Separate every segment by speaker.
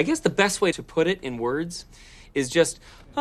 Speaker 1: I guess the best way to put it in words is just. Uh...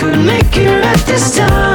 Speaker 2: could make it right
Speaker 3: this time.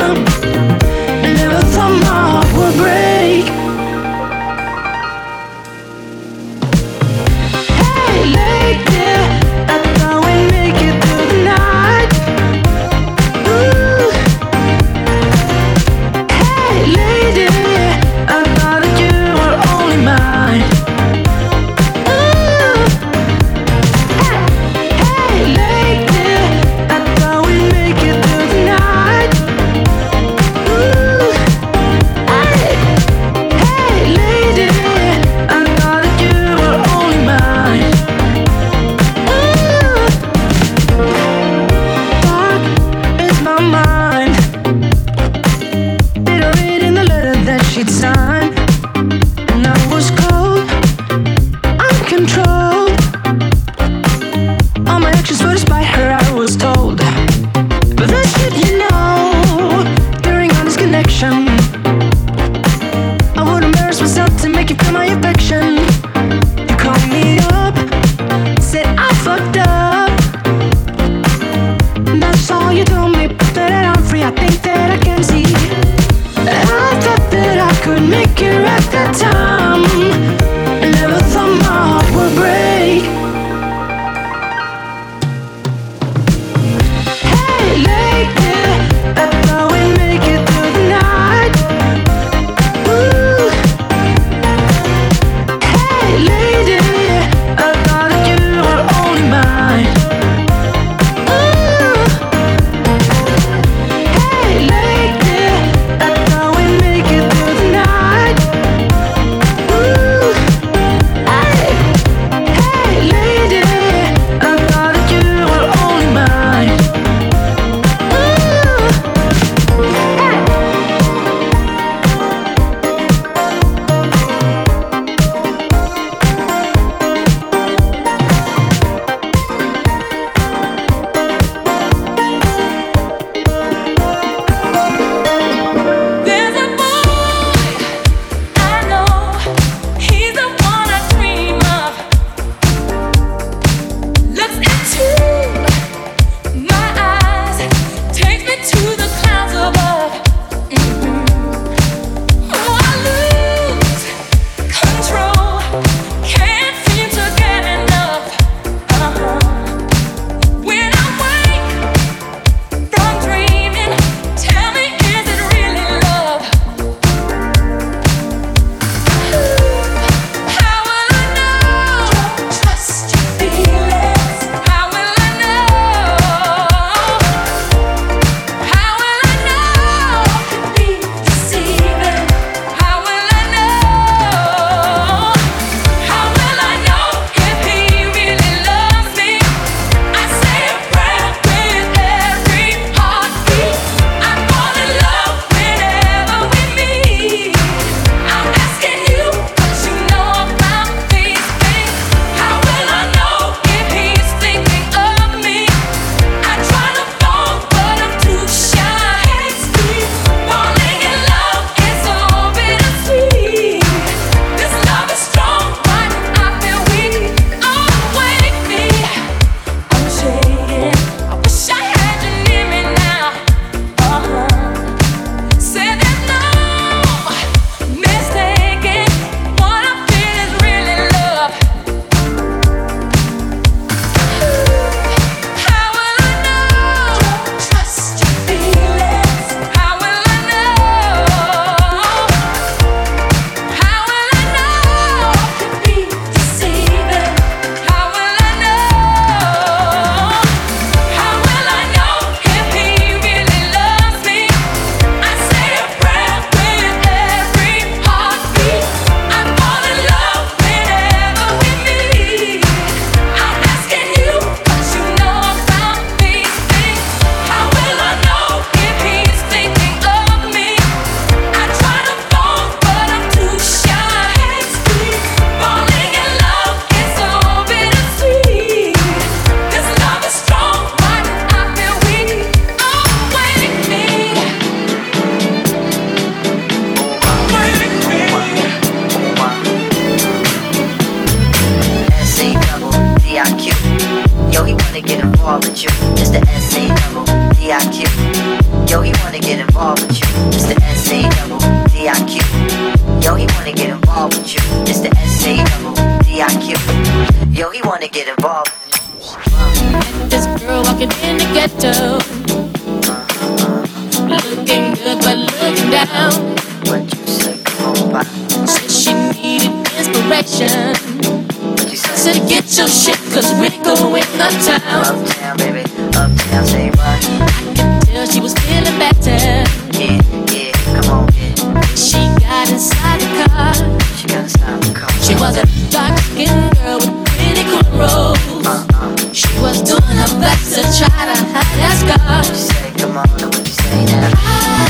Speaker 3: Was doing her best to try to hide that scar.
Speaker 2: What you say? Come on, say now?
Speaker 3: I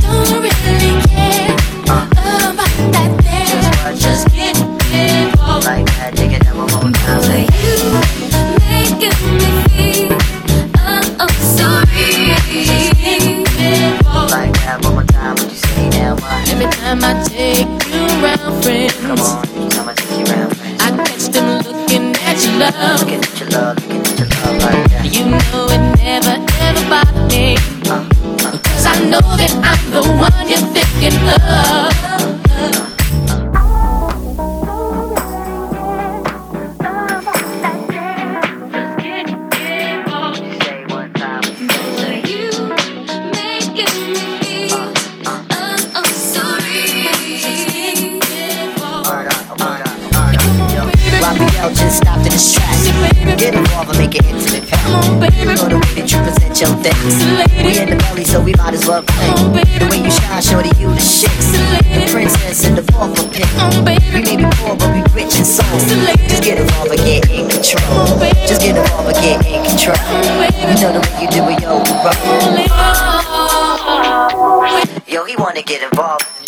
Speaker 3: don't really care about that. Just get involved.
Speaker 2: Like that, take it down one more time.
Speaker 3: You making me feel oh sorry. Just get involved.
Speaker 2: like that, one more time. What you say?
Speaker 3: Every time I take you around,
Speaker 2: Come
Speaker 3: friends,
Speaker 2: on, I'ma take you around, friends.
Speaker 3: I catch them looking at your love.
Speaker 2: Looking at your love,
Speaker 3: You know it never ever bothered me. Cause I know that I'm the one you're thinking of.
Speaker 2: Raphael just stopped in his tracks. Get involved and make it intimate.
Speaker 3: Come on, baby.
Speaker 2: You know the way that you present your things. We in the belly, so we might as well play. The way you shine, shorty, you the shit. The princess and the fourth for pick.
Speaker 3: on,
Speaker 2: We may be poor, but we rich in soul. Just get involved and get in control. Just get involved and get in control. You know the way you do it, yo, we roll.
Speaker 3: Only oh,
Speaker 2: Yo, he wanna get involved.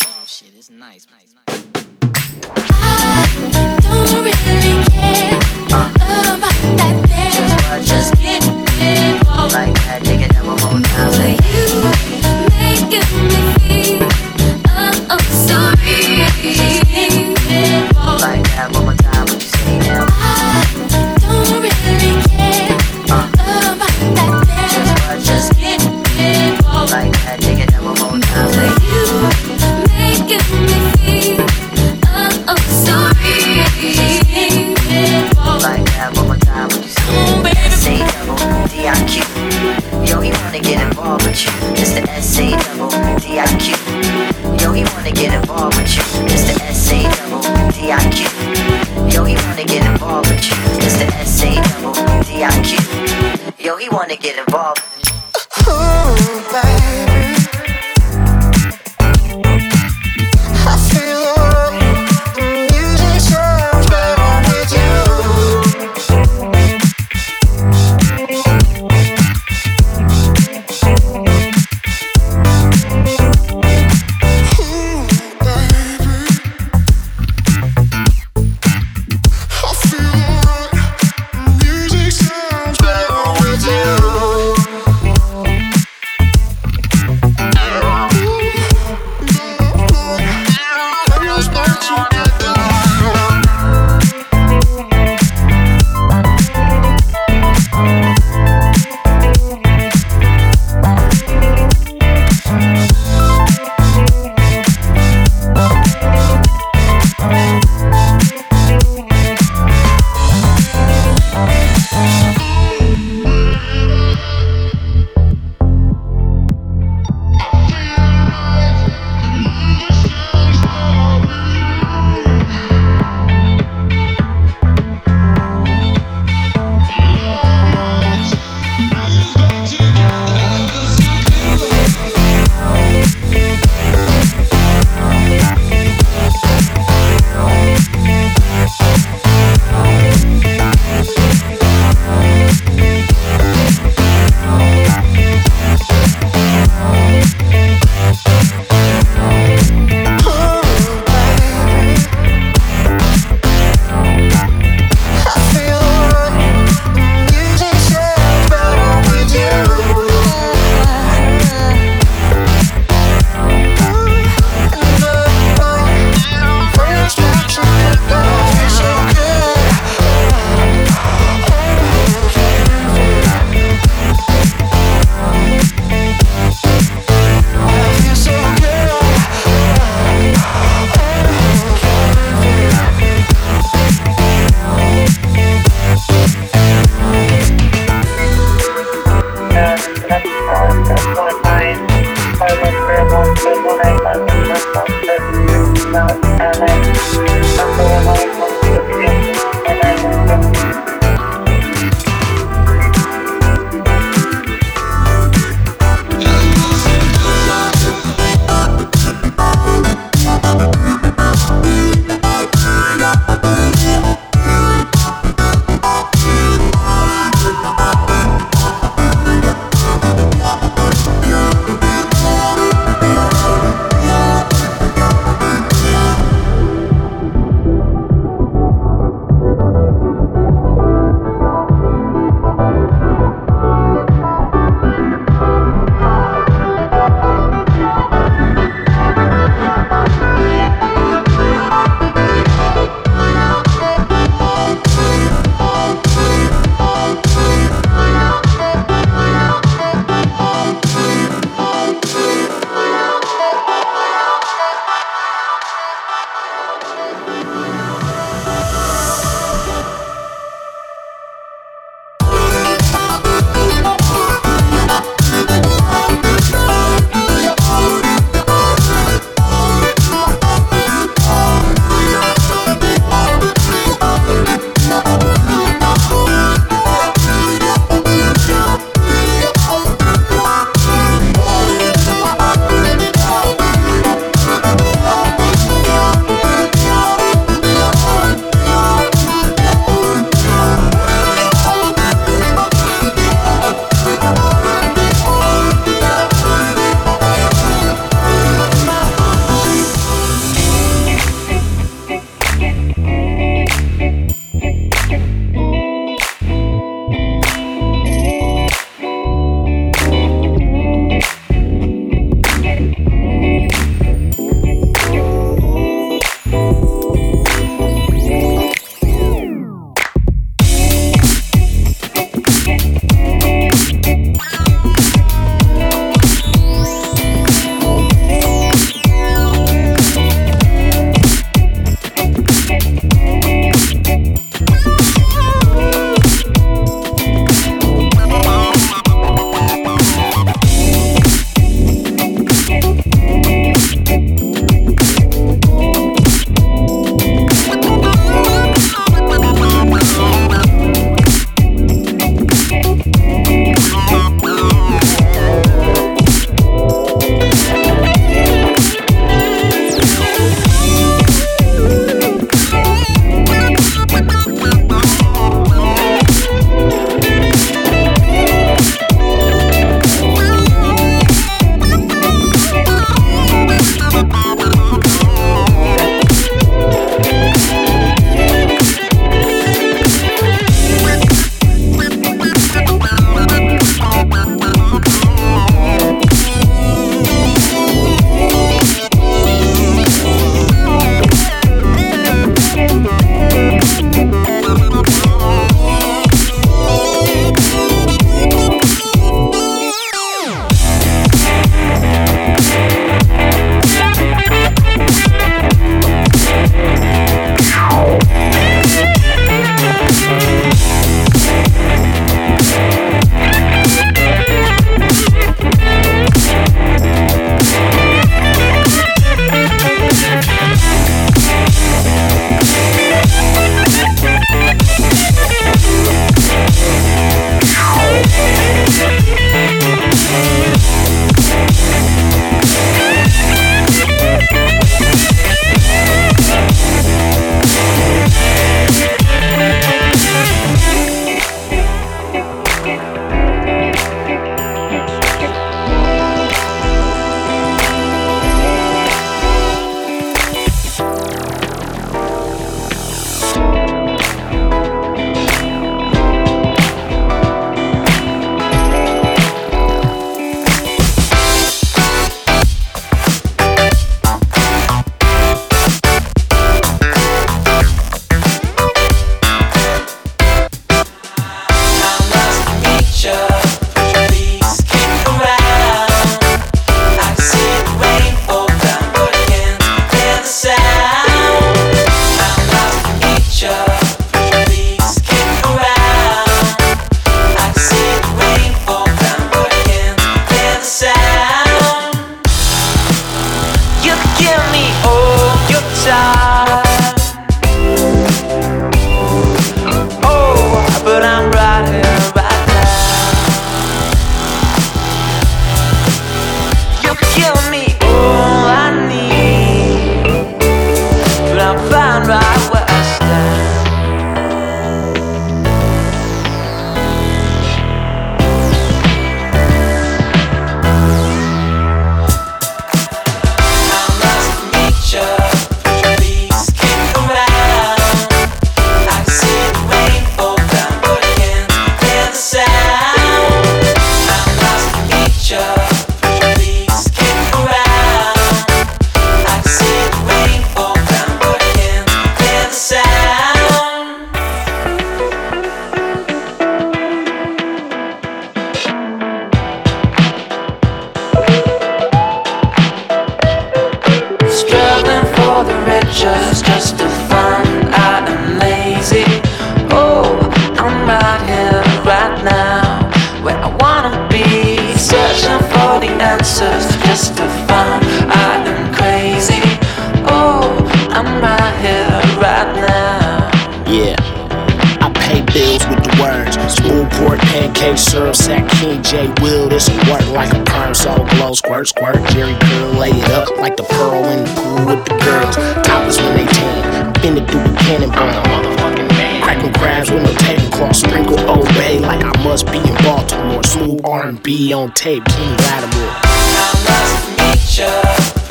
Speaker 4: Pancake, syrup, sack, King J. Will. This work like a perm, so glow, squirt, squirt. Jerry curl, lay it up like the pearl in the pool with the girls. Topless when they tan. Bend it through the cannonball. Motherfucking man. Cracking crabs with no tablecloth. Sprinkle Old Bay like I must be in Baltimore. Smooth R&B on tape. Kenny Lattimore.
Speaker 5: I'm lost to meet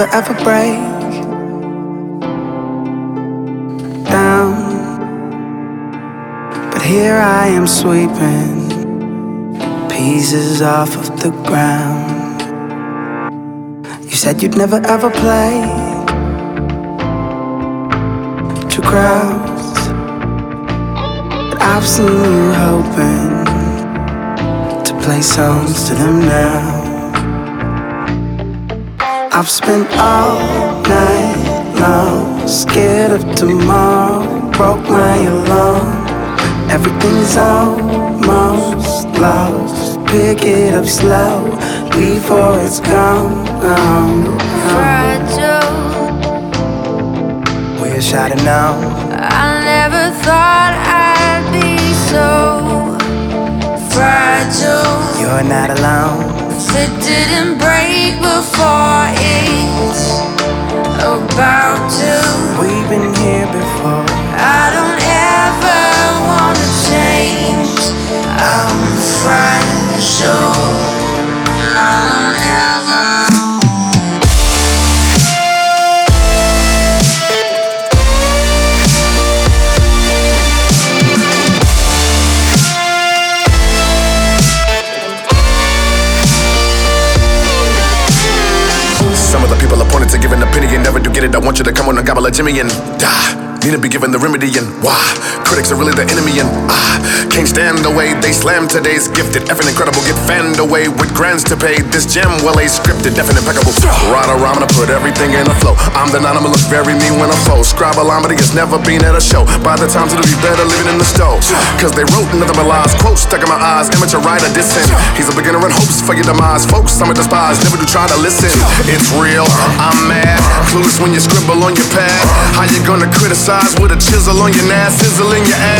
Speaker 6: never ever break down. But here I am sweeping pieces off of the ground. You said you'd never ever play to crowds. But I've seen you hoping to play songs to them now. I've spent all night long scared of tomorrow. Broke my alarm. Everything's almost lost. Pick it up slow before it's gone.
Speaker 3: Um, fragile.
Speaker 6: Wish I'd have known.
Speaker 3: I never thought I'd be so fragile.
Speaker 6: You're not alone.
Speaker 3: If it didn't break before it's about to,
Speaker 6: We've been here before.
Speaker 3: I don't
Speaker 7: gobble Jimmy and die. Need to be given the remedy and why critics are really the enemy and I can't stand the way they slam today's gifted. Effing incredible, get fanned away with grants to pay. This gem well a scripted, definite impeccable. Around, I'm put everything in a flow. I'm the nine, I'ma look very mean when a line, but has never been at a show. By the time it'll be better living in the stove. Cause they wrote another my lies, quotes stuck in my eyes, amateur writer dissing. He's a beginner in hopes for your demise. Folks, I'm a despise, never do try to listen. It's real, I'm mad. Clueless when you scribble on your pad. How you gonna criticize with a chisel on your ass, sizzle in your ass?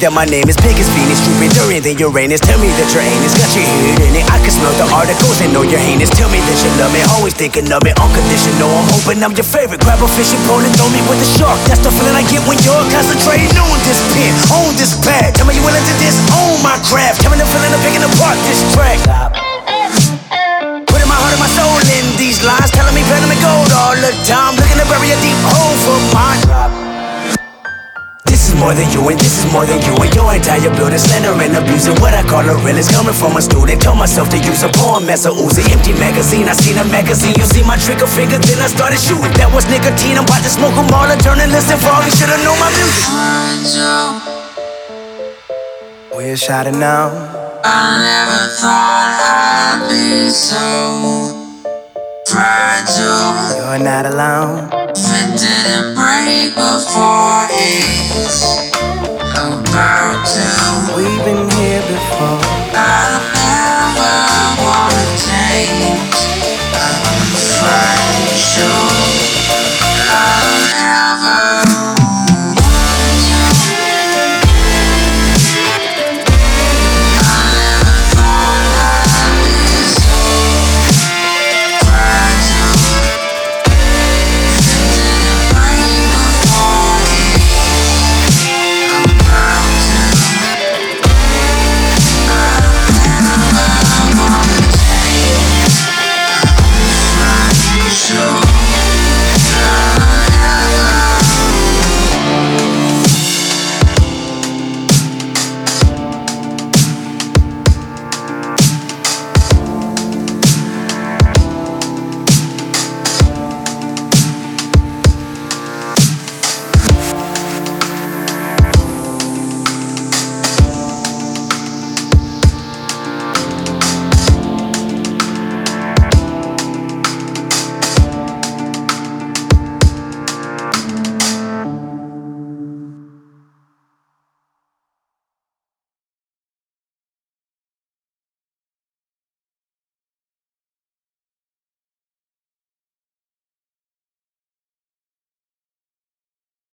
Speaker 8: That my name is big as Venus, Jupiter, during the Uranus. Tell me that your anus got your head in it. I can smell the articles and know you're heinous. Tell me that you love me, always thinking of me, unconditional. I'm hoping I'm your favorite. Grab a fishing pole and throw me with a shark. That's the feeling I get when you're concentrating on this pen, on this bag. Tell me you willing to disown my craft. Tell me the feeling of picking apart this track. Putting my heart and my soul in these lines, telling me platinum and gold all the time. Looking to bury a deep hole for mine. This is more than you and this is more than you and your entire building slander and abusing what I call a real is coming from a student. Told myself to use a poem as a Uzi. Empty magazine, I seen a magazine. You see my trigger finger, then I started shooting. That was nicotine. I'm about to smoke 'em all and turn and listen for all you should've known my music.
Speaker 6: We're shouting now.
Speaker 9: I never thought I'd be so fragile.
Speaker 6: You're not alone.
Speaker 9: If it didn't started before it's about to.
Speaker 6: We've been here before.
Speaker 9: I never wanna change. I'm fine.